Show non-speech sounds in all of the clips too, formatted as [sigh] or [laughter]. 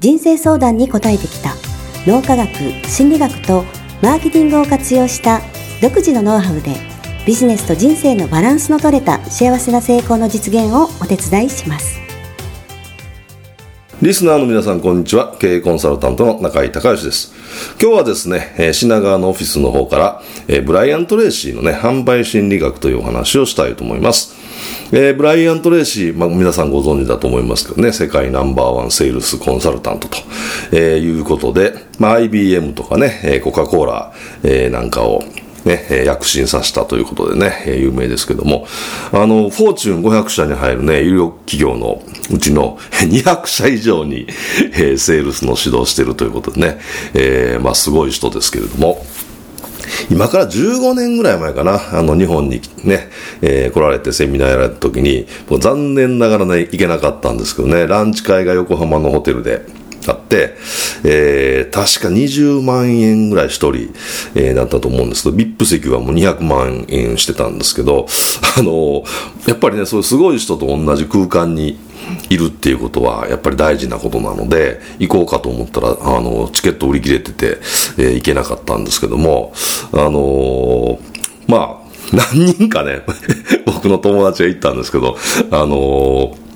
人生相談に答えてきた脳科学心理学とマーケティングを活用した独自のノウハウでビジネスと人生のバランスの取れた幸せな成功の実現をお手伝いしますリスナーの皆さん、こんにちは。経営コンサルタントの中井隆義です。今日はですね、品川のオフィスの方から、ブライアント・レーシーのね、販売心理学というお話をしたいと思います。えー、ブライアント・レーシー、まあ、皆さんご存知だと思いますけどね、世界ナンバーワンセールスコンサルタントと、えー、いうことで、まあ、IBM とかね、えコカ・コーラ、えー、なんかを、ね、躍進させたということでね、有名ですけども、あの、フォーチュン500社に入るね、有力企業のうちの200社以上に、えセールスの指導しているということでね、えー、まあ、すごい人ですけれども、今から15年ぐらい前かな、あの、日本にね、えー、来られてセミナーやられた時に、もう残念ながらね、行けなかったんですけどね、ランチ会が横浜のホテルで、あって、えー、確か20万円ぐらい一人、えー、だったと思うんですけど、VIP 席はもう200万円してたんですけど、あのー、やっぱりね、そういうすごい人と同じ空間にいるっていうことはやっぱり大事なことなので、行こうかと思ったら、あの、チケット売り切れてて、えー、行けなかったんですけども、あのー、まあ、何人かね、僕の友達が行ったんですけど、あのー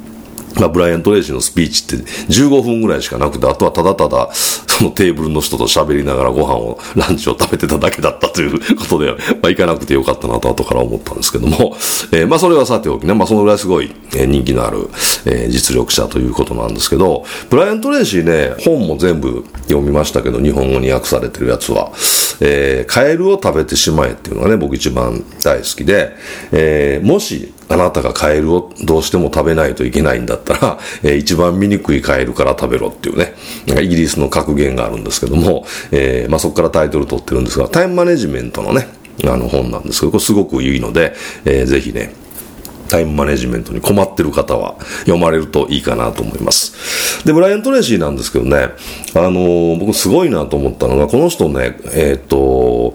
まあ、ブライアント・レイシーのスピーチって15分ぐらいしかなくて、あとはただただ、そのテーブルの人と喋りながらご飯を、ランチを食べてただけだったということで、まあ、行かなくてよかったなと後から思ったんですけども、えー、まあ、それはさておきね、まあ、そのぐらいすごい、え人気のある、えー、実力者ということなんですけど、ブライアント・レイシーね、本も全部読みましたけど、日本語に訳されてるやつは、えー、カエルを食べてしまえっていうのがね、僕一番大好きで、えー、もし、あなたがカエルをどうしても食べないといけないんだったら、[laughs] えー、一番醜いカエルから食べろっていうね、イギリスの格言があるんですけども、えー、まあ、そこからタイトル取ってるんですが、タイムマネジメントのね、あの本なんですけど、これすごくいいので、えー、ぜひね、タイムマネジメントに困ってる方は読まれるといいかなと思います。で、ブライアン・トレーシーなんですけどね、あのー、僕すごいなと思ったのが、この人ね、えっ、ー、と、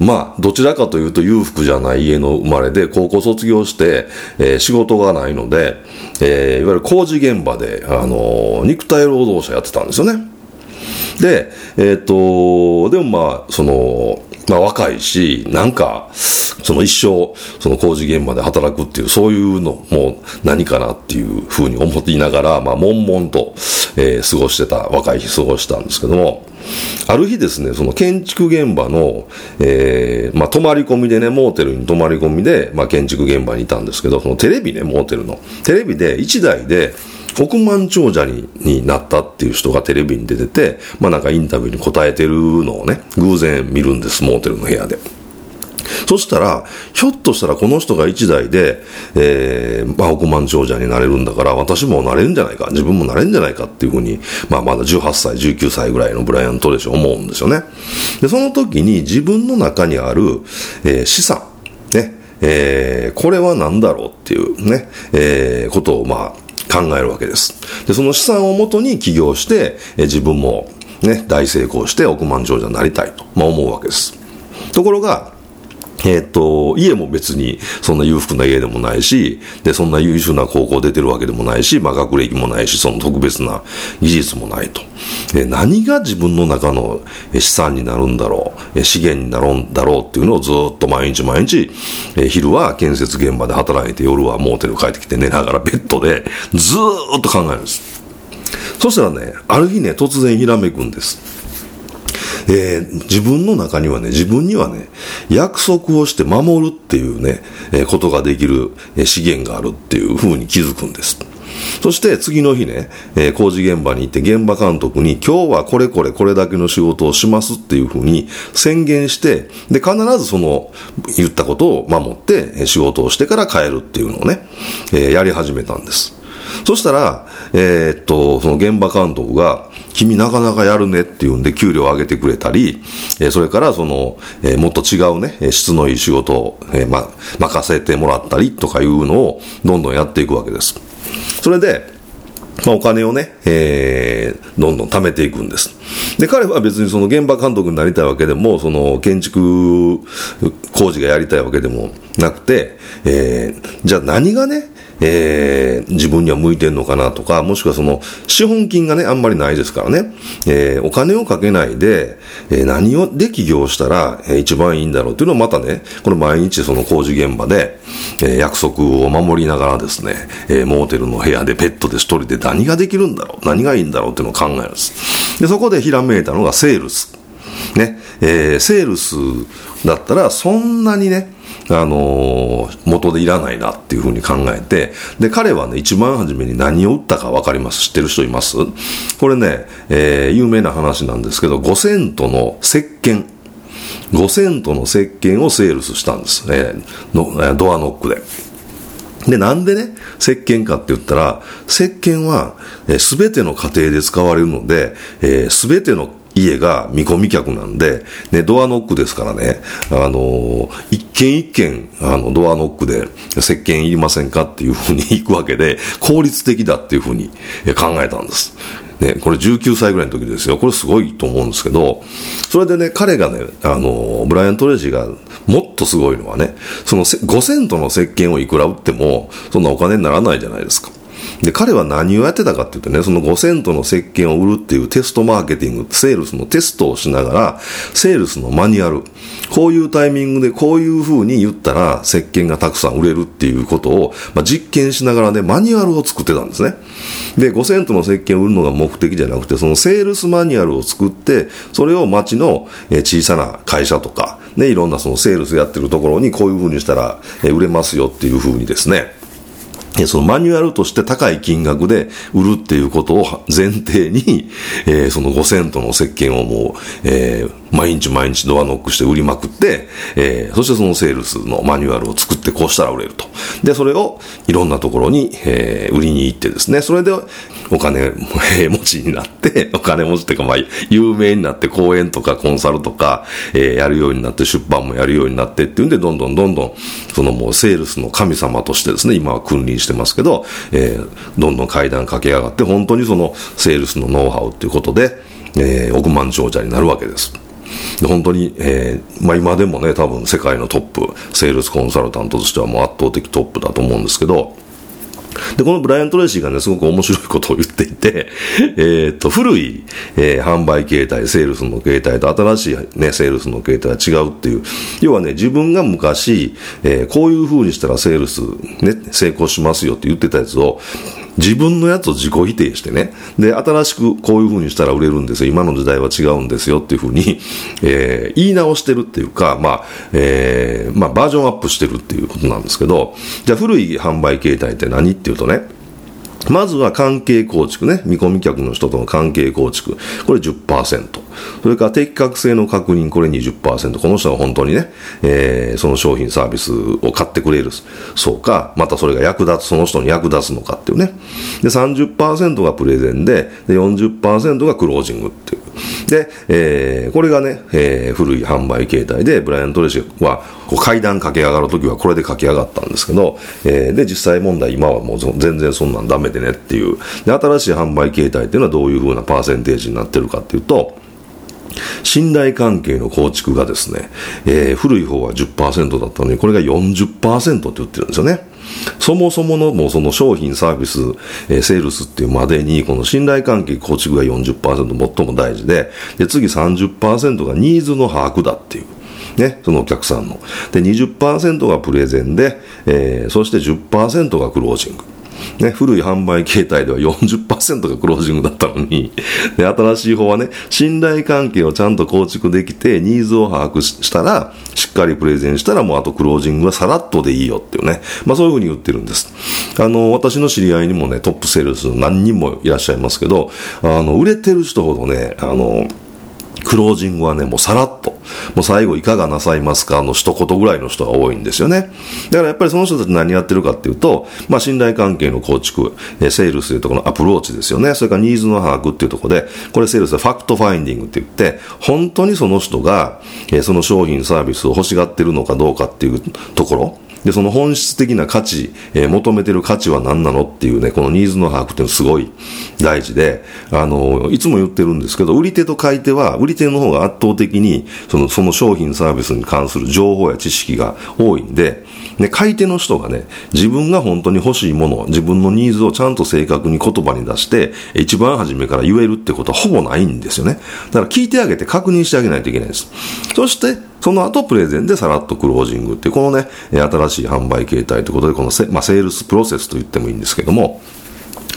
まあ、どちらかというと裕福じゃない家の生まれで、高校卒業して、えー、仕事がないので、えー、いわゆる工事現場で、あの肉体労働者やってたんですよね。で、えっ、と、でもまあ、その、まあ若いし、なんか、その一生、その工事現場で働くっていう、そういうのも何かなっていうふうに思っていながら、まあ、悶々と、えー、過ごしてた、若い日過ごしたんですけども、ある日ですね、その建築現場の、えー、まあ、泊まり込みでね、モーテルに泊まり込みで、まあ、建築現場にいたんですけど、そのテレビね、モーテルの。テレビで1台で、億万長者にになったっていう人がテレビに出てて、まあなんかインタビューに答えてるのをね、偶然見るんです、モーテルの部屋で。そしたら、ひょっとしたらこの人が一代で、えー、まあ、億万長者になれるんだから、私もなれるんじゃないか、自分もなれるんじゃないかっていうふうに、まあ、まだ18歳、19歳ぐらいのブライアントレーション思うんですよね。で、その時に自分の中にある、えー、資産、ね、えー、これは何だろうっていうね、えー、ことを、まあ、考えるわけです。で、その資産をもとに起業して、え自分もね、大成功して億万長者になりたいと、まあ、思うわけです。ところが、えっ、と、家も別にそんな裕福な家でもないし、で、そんな優秀な高校出てるわけでもないし、まあ学歴もないし、その特別な技術もないと。で何が自分の中の資産になるんだろう、資源になるんだろうっていうのをずっと毎日毎日、え昼は建設現場で働いて、夜はモーテル帰ってきて寝ながらベッドでずっと考えるんです。そしたらね、ある日ね、突然ひらめくんです。えー、自分の中にはね、自分にはね、約束をして守るっていうね、えー、ことができる、資源があるっていうふうに気づくんです。そして次の日ね、えー、工事現場に行って現場監督に今日はこれこれこれだけの仕事をしますっていうふうに宣言して、で、必ずその言ったことを守って仕事をしてから帰るっていうのをね、えー、やり始めたんです。そしたら、えー、っと、その現場監督が、君なかなかやるねっていうんで給料を上げてくれたり、えー、それからその、えー、もっと違うね、質のいい仕事を、えー、ま、任せてもらったりとかいうのをどんどんやっていくわけです。それで、まあ、お金をね、えー、どんどん貯めていくんです。で、彼は別にその現場監督になりたいわけでも、その建築工事がやりたいわけでもなくて、えー、じゃあ何がね、えー、自分には向いてんのかなとか、もしくはその、資本金がね、あんまりないですからね、えー、お金をかけないで、えー、何をで起業したら、えー、一番いいんだろうっていうのをまたね、これ毎日その工事現場で、えー、約束を守りながらですね、えー、モーテルの部屋でペットで一人で何ができるんだろう何がいいんだろうっていうのを考えるんです。で、そこでひらめいたのがセールス。ね、えー、セールスだったらそんなにね、あのー、元でいらないなっていうふうに考えて、で、彼はね、一番初めに何を売ったかわかります知ってる人います？これね、えー、有名な話なんですけど、5セントの石鹸。5セントの石鹸をセールスしたんです。えー、のドアノックで。で、なんでね、石鹸かって言ったら、石鹸は、す、え、べ、ての家庭で使われるので、す、え、べ、ての家が見込み客なんで、ね、ドアノックですからね、あの一軒一軒、あの、ドアノックで、石鹸いりませんかっていうふうに [laughs] 行くわけで、効率的だっていうふうに考えたんです。ね、これ19歳ぐらいの時ですよ。これすごいと思うんですけど、それでね、彼がね、あの、ブライアン・トレジがもっとすごいのはね、その5セントの石鹸をいくら売っても、そんなお金にならないじゃないですか。で、彼は何をやってたかって言ってね、その5セントの石鹸を売るっていうテストマーケティング、セールスのテストをしながら、セールスのマニュアル、こういうタイミングでこういう風に言ったら石鹸がたくさん売れるっていうことを、まあ、実験しながらね、マニュアルを作ってたんですね。で、5セントの石鹸を売るのが目的じゃなくて、そのセールスマニュアルを作って、それを街の小さな会社とか、ね、いろんなそのセールスやってるところにこういう風にしたら売れますよっていう風にですね、そのマニュアルとして高い金額で売るっていうことを前提に、えー、その5セントの石鹸をもう、えー、毎日毎日ドアノックして売りまくって、えー、そしてそのセールスのマニュアルを作ってこうしたら売れると。で、それをいろんなところに、えー、売りに行ってですね、それでお金、えー、持ちになって、[laughs] お金持ちっていうか、まあ、有名になって講演とかコンサルとか、えー、やるようになって出版もやるようになってっていうんで、どんどんどんどん、そのもうセールスの神様としてですね、今は君臨してますけど、えー、どんどん階段駆け上がって、本当にそのセールスのノウハウっていうことで、えー、億万長者になるわけです。で本当に、えー、まあ今でもね、多分世界のトップ、セールスコンサルタントとしてはもう圧倒的トップだと思うんですけど、で、このブライアン・トレーシーがね、すごく面白いことを言っていて、[laughs] えっと、古い、えー、販売形態、セールスの形態と新しいね、セールスの形態は違うっていう。要はね、自分が昔、えー、こういう風にしたらセールス、ね、成功しますよって言ってたやつを、自分のやつを自己否定してね、で、新しくこういう風にしたら売れるんですよ、今の時代は違うんですよっていう風に、えー、言い直してるっていうか、まあ、えー、まあ、バージョンアップしてるっていうことなんですけど、じゃあ古い販売形態って何っていうとね、まずは関係構築ね。見込み客の人との関係構築。これ10%。それから適格性の確認。これ20%。この人が本当にね、えー、その商品サービスを買ってくれる。そうか、またそれが役立つ、その人に役立つのかっていうね。で、30%がプレゼンで、で、40%がクロージングっていう。で、えー、これがね、えー、古い販売形態で、ブライアン・トレシーは、こう階段駆け上がるときはこれで駆け上がったんですけど、えー、で、実際問題今はもう全然そんなんダメでねっていう。で、新しい販売形態っていうのはどういうふうなパーセンテージになってるかっていうと、信頼関係の構築がですね、えー、古い方は10%だったのに、これが40%って言ってるんですよね。そもそものもうその商品サービス、えー、セールスっていうまでに、この信頼関係構築が40%最も大事で、で、次30%がニーズの把握だっていう。ね、そのお客さんの。で、20%がプレゼンで、えー、そして10%がクロージング。ね、古い販売形態では40%がクロージングだったのに、で、新しい方はね、信頼関係をちゃんと構築できて、ニーズを把握したら、しっかりプレゼンしたら、もうあとクロージングはさらっとでいいよっていうね。まあそういうふうに言ってるんです。あの、私の知り合いにもね、トップセールス何人もいらっしゃいますけど、あの、売れてる人ほどね、あの、クロージングはね、もうさらっと、もう最後いかがなさいますか？の一言ぐらいの人が多いんですよね。だからやっぱりその人たち何やってるかっていうと、まあ信頼関係の構築、えセールスというところのアプローチですよね。それからニーズの把握っていうところで、これセールスでファクトファインディングって言って、本当にその人が、えその商品サービスを欲しがってるのかどうかっていうところ、で、その本質的な価値、えー、求めてる価値は何なのっていうね、このニーズの把握っていうのすごい大事で、あの、いつも言ってるんですけど、売り手と買い手は、売り手の方が圧倒的に、その、その商品サービスに関する情報や知識が多いんで、ね、買い手の人がね、自分が本当に欲しいもの、自分のニーズをちゃんと正確に言葉に出して、一番初めから言えるってことはほぼないんですよね。だから聞いてあげて確認してあげないといけないです。そして、その後プレゼンでさらっとクロージングっていう、このね、新しい販売形態ということで、このセ,、まあ、セールスプロセスと言ってもいいんですけども、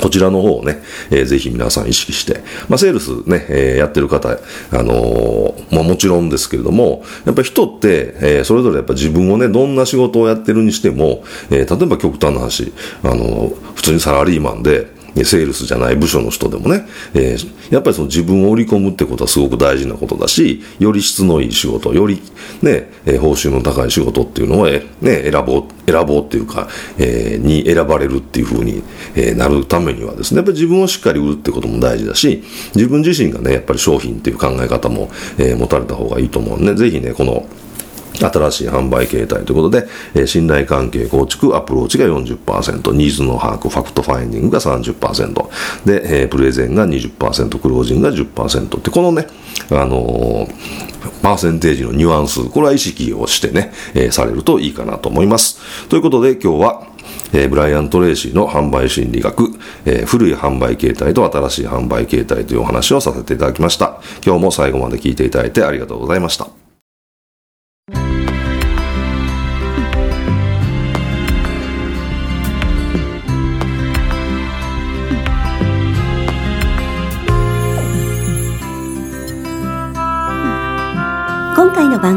こちらの方をね、えー、ぜひ皆さん意識して、まあ、セールスね、えー、やってる方、あのー、まあ、もちろんですけれども、やっぱ人って、えー、それぞれやっぱ自分をね、どんな仕事をやってるにしても、えー、例えば極端な話、あのー、普通にサラリーマンで、セールスじゃない部署の人でもね、えー、やっぱりその自分を売り込むってことはすごく大事なことだし、より質のいい仕事、よりね、えー、報酬の高い仕事っていうのを、ね、選ぼう、選ぼうっていうか、えー、に選ばれるっていうふうに、えー、なるためにはですね、やっぱり自分をしっかり売るってことも大事だし、自分自身がね、やっぱり商品っていう考え方も、えー、持たれた方がいいと思うんで、ぜひね、この、新しい販売形態ということで、えー、信頼関係構築、アプローチが40%、ニーズの把握、ファクトファインディングが30%、で、えー、プレゼンが20%、クロージングが10%って、このね、あのー、パーセンテージのニュアンス、これは意識をしてね、えー、されるといいかなと思います。ということで今日は、えー、ブライアン・トレーシーの販売心理学、えー、古い販売形態と新しい販売形態というお話をさせていただきました。今日も最後まで聞いていただいてありがとうございました。